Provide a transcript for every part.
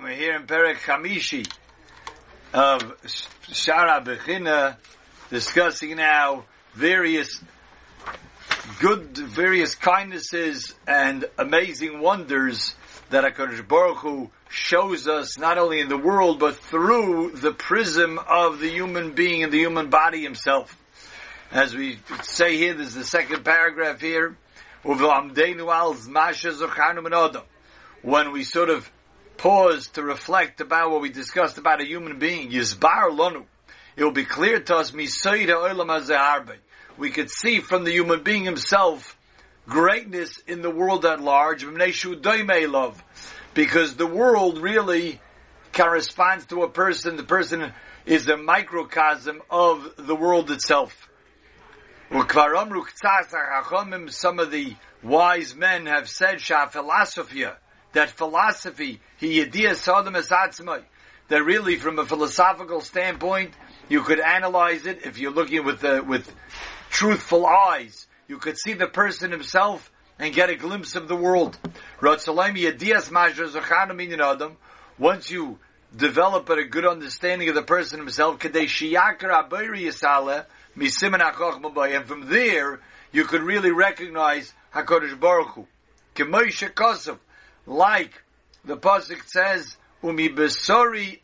We're here in Perek Chamishi of Shaar HaBechina, discussing now various good, various kindnesses and amazing wonders that HaKadosh Baruch Hu shows us not only in the world, but through the prism of the human being and the human body himself. As we say here, there's the second paragraph here, when we sort of pause to reflect about what we discussed about a human being, Yizbar Lonu, it will be clear to us, we could see from the human being himself greatness in the world at large, love, because the world really corresponds to a person, the person is a microcosm of the world itself. Some of the wise men have said, philosophy, that philosophy, he that really from a philosophical standpoint, you could analyze it if you're looking with the, with truthful eyes. You could see the person himself and get a glimpse of the world. Once you develop a good understanding of the person himself, and from there, you could really recognize HaKadosh Baruch Hu like the pasuk says, "Umi besori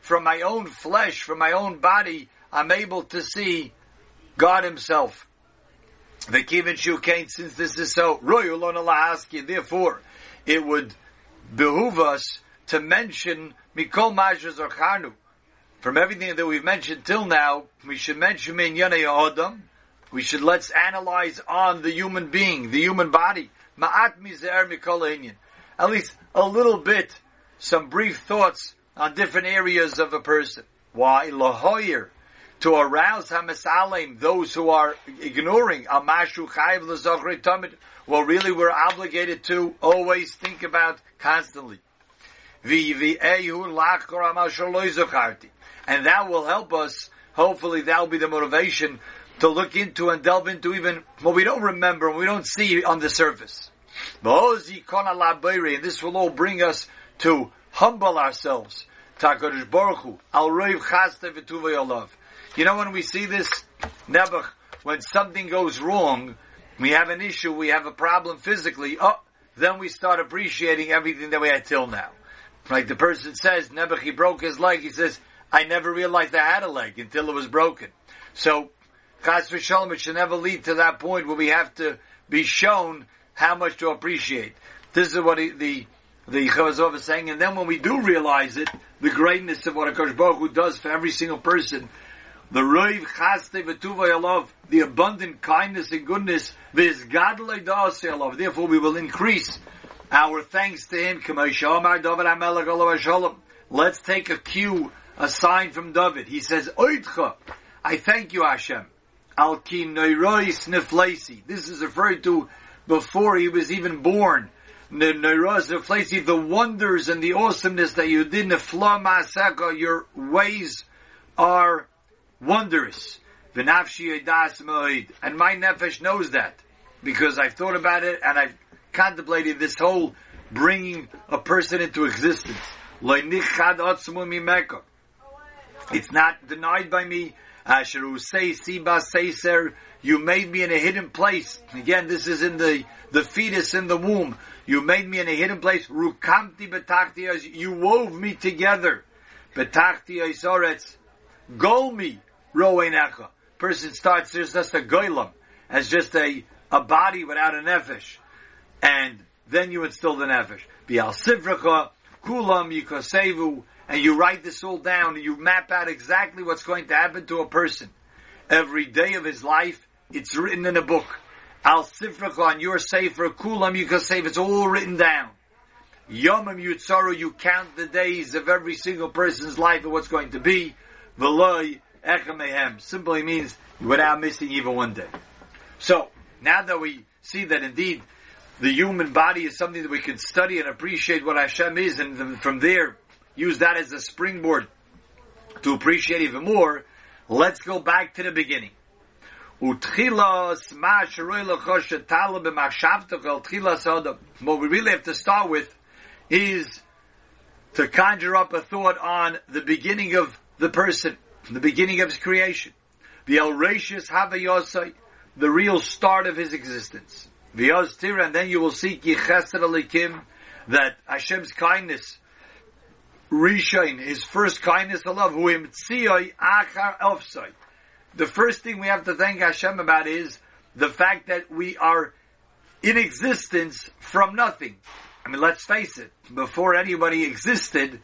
From my own flesh, from my own body, I'm able to see God Himself. The kivin shukain, since this is so, royal on therefore, it would behoove us to mention mikol majaz or From everything that we've mentioned till now, we should mention min adam. We should let's analyze on the human being, the human body. Ma'at mizer mikol At least a little bit, some brief thoughts on different areas of a person. Why? Lahoyer. To arouse hamasalim, those who are ignoring amashu chayiv l'zochre tamid. Well, really, we're obligated to always think about constantly. And that will help us. Hopefully, that will be the motivation to look into and delve into even what we don't remember and we don't see on the surface. And this will all bring us to humble ourselves. You know when we see this, Nebuch, when something goes wrong, we have an issue, we have a problem physically, oh, then we start appreciating everything that we had till now. Like the person says, Nebuch, he broke his leg, he says, I never realized I had a leg until it was broken. So, Chas v'shalom, it should never lead to that point where we have to be shown how much to appreciate. This is what he, the the is saying, and then when we do realize it, the greatness of what a Baruch Hu does for every single person, the roiv chaste v'tuva love, the abundant kindness and goodness, love. Therefore, we will increase our thanks to Him. Let's take a cue, a sign from David. He says, "Oitcha, I thank you, Hashem." Al ki niflasi. This is referred to before he was even born. The wonders and the awesomeness that you did, your ways are wondrous. And my nefesh knows that because I've thought about it and I've contemplated this whole bringing a person into existence. It's not denied by me. Uh, Asheru say Siba Seiser, you made me in a hidden place. Again, this is in the, the fetus in the womb. You made me in a hidden place. Rukamti betachti you wove me together. Betachti isoretz, gol me, roenecha. Person starts as just a goylam, as just a, a body without a nefesh. And then you instill the nefesh. Bial sivracha, kulam yikosevu, and you write this all down, and you map out exactly what's going to happen to a person. Every day of his life, it's written in a book. Al sifrach on your kulam you can save, it's all written down. Yomim yutzaru, you count the days of every single person's life and what's going to be. Veloy echamehem, simply means without missing even one day. So, now that we see that indeed the human body is something that we can study and appreciate what Hashem is, and from there use that as a springboard to appreciate even more, let's go back to the beginning. What we really have to start with is to conjure up a thought on the beginning of the person, the beginning of his creation. The Elratius Havayosai, the real start of his existence. And then you will see that Hashem's kindness, Rishain, his first kindness of love, Huim Tziyoi Achar Ofsai. The first thing we have to thank Hashem about is the fact that we are in existence from nothing. I mean, let's face it, before anybody existed,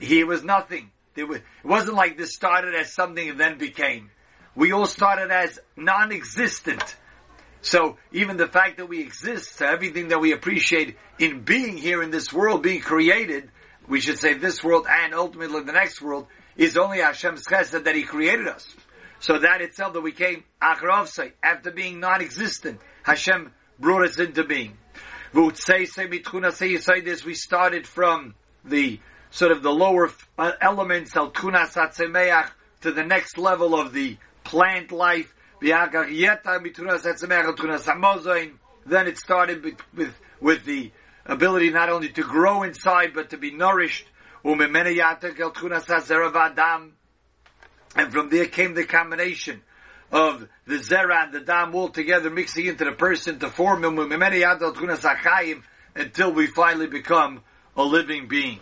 he was nothing. it wasn't like this started as something and then became. We all started as non-existent. So even the fact that we exist, everything that we appreciate in being here in this world, being created, we should say this world and ultimately the next world, is only Hashem's chesed that He created us. So that itself that we came after being non-existent, Hashem brought us into being. This we started from the sort of the lower uh, elements al to the next level of the plant life. Then it started with, with, with the ability not only to grow inside but to be nourished. And from there came the combination of the zera and the dam all together mixing into the person to form him until we finally become a living being.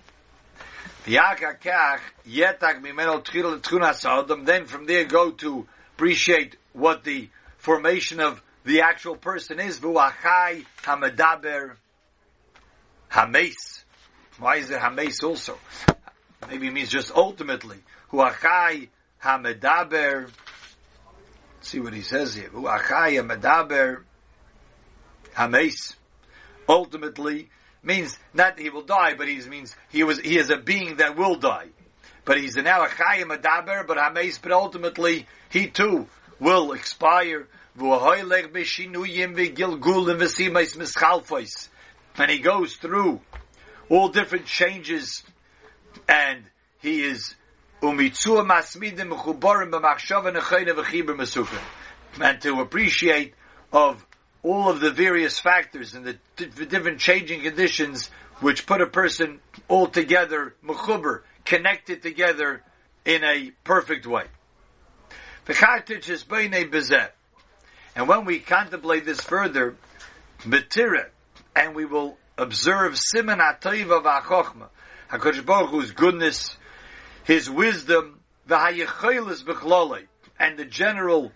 Then from there go to appreciate what the formation of the actual person is. Hamadaber hames. Why is it hames also? Maybe it means just ultimately. Huachai hamadaber see what he says here. medaber hames. Ultimately means not he will die, but he means he was he is a being that will die. But he's now a chayim medaber, but hames. But ultimately, he too will expire. He goes through all different changes, and he is umitzua masmidim mechubarim b'machshava nechayne v'chibur mesukim, and to appreciate of all of the various factors and the, the different changing conditions which put a person all together, mechuber, connected together in a perfect way. And when we contemplate this further, and we will observe siman ha'toiva v'achokma, HaKadosh Baruch Hu's goodness, his wisdom, the and the general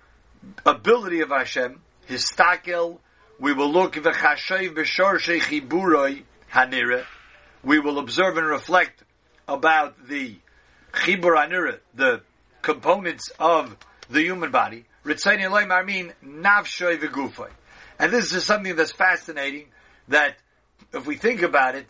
ability of Hashem, his stakel, we will look v'chashev b'shorshei chiburoi hanira. We will observe and reflect about the chibur hanira, the components of the human body. Ritzayni loim armin navshoy v'gufay. And this is something that's fascinating, that if we think about it,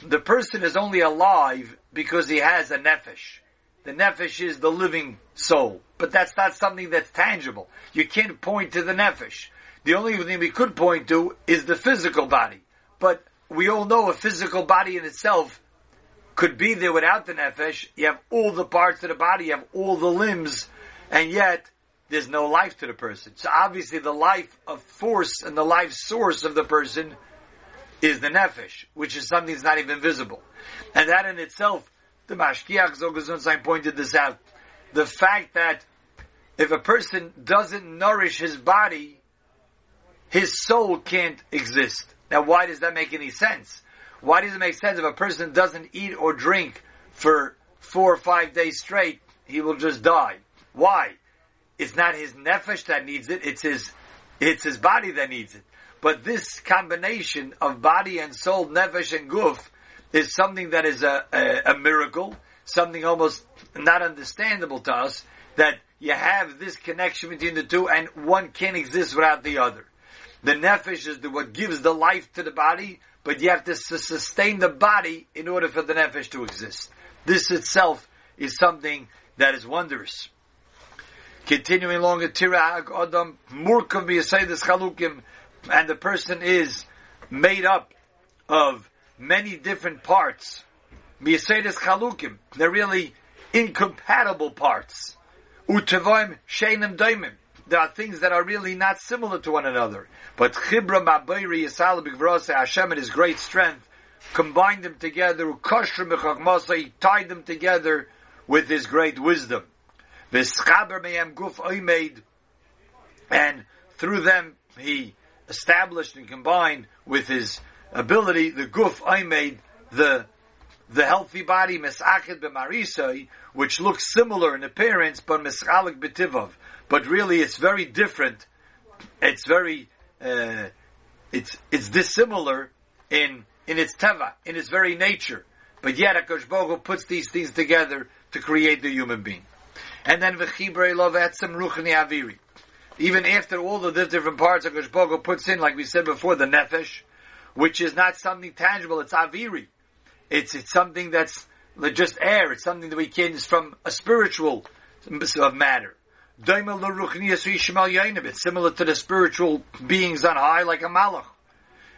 the person is only alive because he has a nefesh. The nefesh is the living soul. But that's not something that's tangible. You can't point to the nefesh. The only thing we could point to is the physical body. But we all know a physical body in itself could be there without the nefesh. You have all the parts of the body, you have all the limbs, and yet there's no life to the person. So obviously the life of force and the life source of the person is the nefesh, which is something that's not even visible. And that in itself, the Mashkiach Zogazunzain pointed this out. The fact that if a person doesn't nourish his body, his soul can't exist. Now why does that make any sense? Why does it make sense if a person doesn't eat or drink for four or five days straight, he will just die? Why? It's not his nefesh that needs it, it's his, it's his body that needs it. But this combination of body and soul, nefesh and guf, is something that is a, a, a miracle, something almost not understandable to us, that you have this connection between the two and one can't exist without the other. The nefesh is the, what gives the life to the body, but you have to sustain the body in order for the nefesh to exist. This itself is something that is wondrous. Continuing along, Tirag Adam Murkav Miyasaydis Chalukim and the person is made up of many different parts. Miyasedis chalukim. They're really incompatible parts. Utavoim sheinim daimim. there are things that are really not similar to one another. But Chibra Mabayri Yisal B'Gvrose Hashem in His great strength combined them together. Koshrim B'Chagmasa He tied them together with His great wisdom. V'Schaber Meyam Guf Oimed and through them He established and combined with His ability the Guf Oimed the the healthy body Mesachet B'Marisai which looks similar in appearance but Meschalik B'Tivov but really it's very different. It's very, uh, it's, it's dissimilar in, in its teva, in its very nature. But yet Akash Bogu puts these things together to create the human being. And then v'chibrei love etzem ruchni aviri. Even after all the different parts Akash Bogu puts in, like we said before, the nefesh, which is not something tangible, it's aviri. It's, it's something that's just air, it's something that we can, it's from a spiritual matter. It's similar to the spiritual beings on high, like a malach.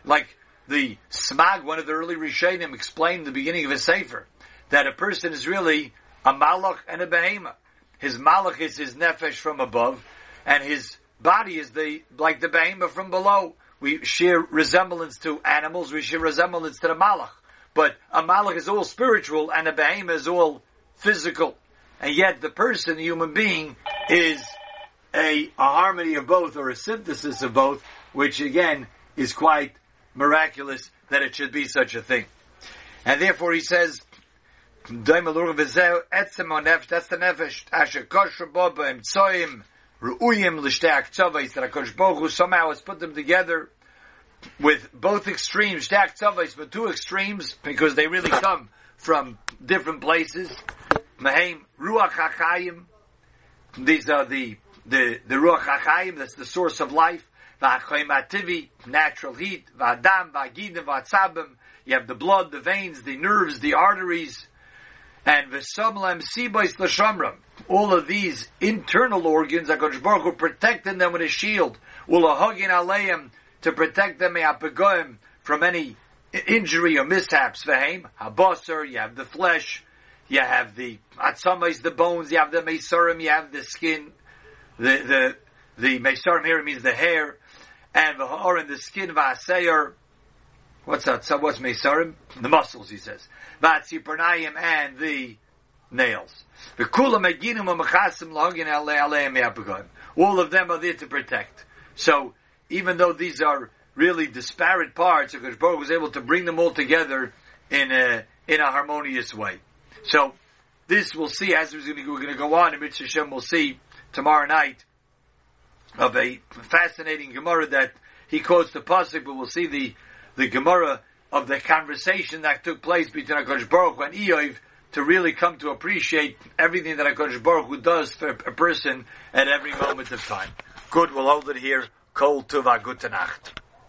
Like the Smag, one of the early Rishonim, explained in the beginning of his Sefer, that a person is really a malach and a behema. His malach is his nefesh from above, and his body is the, like the behema from below. We share resemblance to animals, we share resemblance to the malach. But a malach is all spiritual, and a behema is all physical. And yet the person, the human being, is a, a harmony of both or a synthesis of both, which again is quite miraculous that it should be such a thing. And therefore he says, that's the nefesh, ru'uyim l'shteak tzavais, that HaKadosh Baruch somehow has put them together with both extremes, shtek tzavais, but two extremes, because they really come from different places. Mahem, ruach hachayim, these are the the the ruach hachayim. That's the source of life. V'achayim natural heat. V'adam v'agidim v'atzabim. You have the blood, the veins, the nerves, the arteries, and v'samlam sibois l'shamram. All of these internal organs, HaKadosh Baruch Hu protecting them with a shield. Ulahagin aleim to protect them from any injury or mishaps. V'heim habasar. You have the flesh you have the atzamas, the bones, you have the mesorim, you have the skin, the, the, the mesorim here means the hair, and the ha'or the skin, v'aseir, what's that, so what's mesorim? The muscles, he says. V'atzipernayim, and the nails. All of them are there to protect. So, even though these are really disparate parts, because Baruch was able to bring them all together in a, in a harmonious way. So this we'll see as we're going to go on. In Mitzvah Hashem, we'll see tomorrow night of a fascinating Gemara that he quotes the pasuk, but we'll see the the Gemara of the conversation that took place between Hakadosh Baruch and Iyov to really come to appreciate everything that Hakadosh Baruch Hu does for a person at every moment of time. Good, we'll hold it here. Kol Tuva Gute Nacht.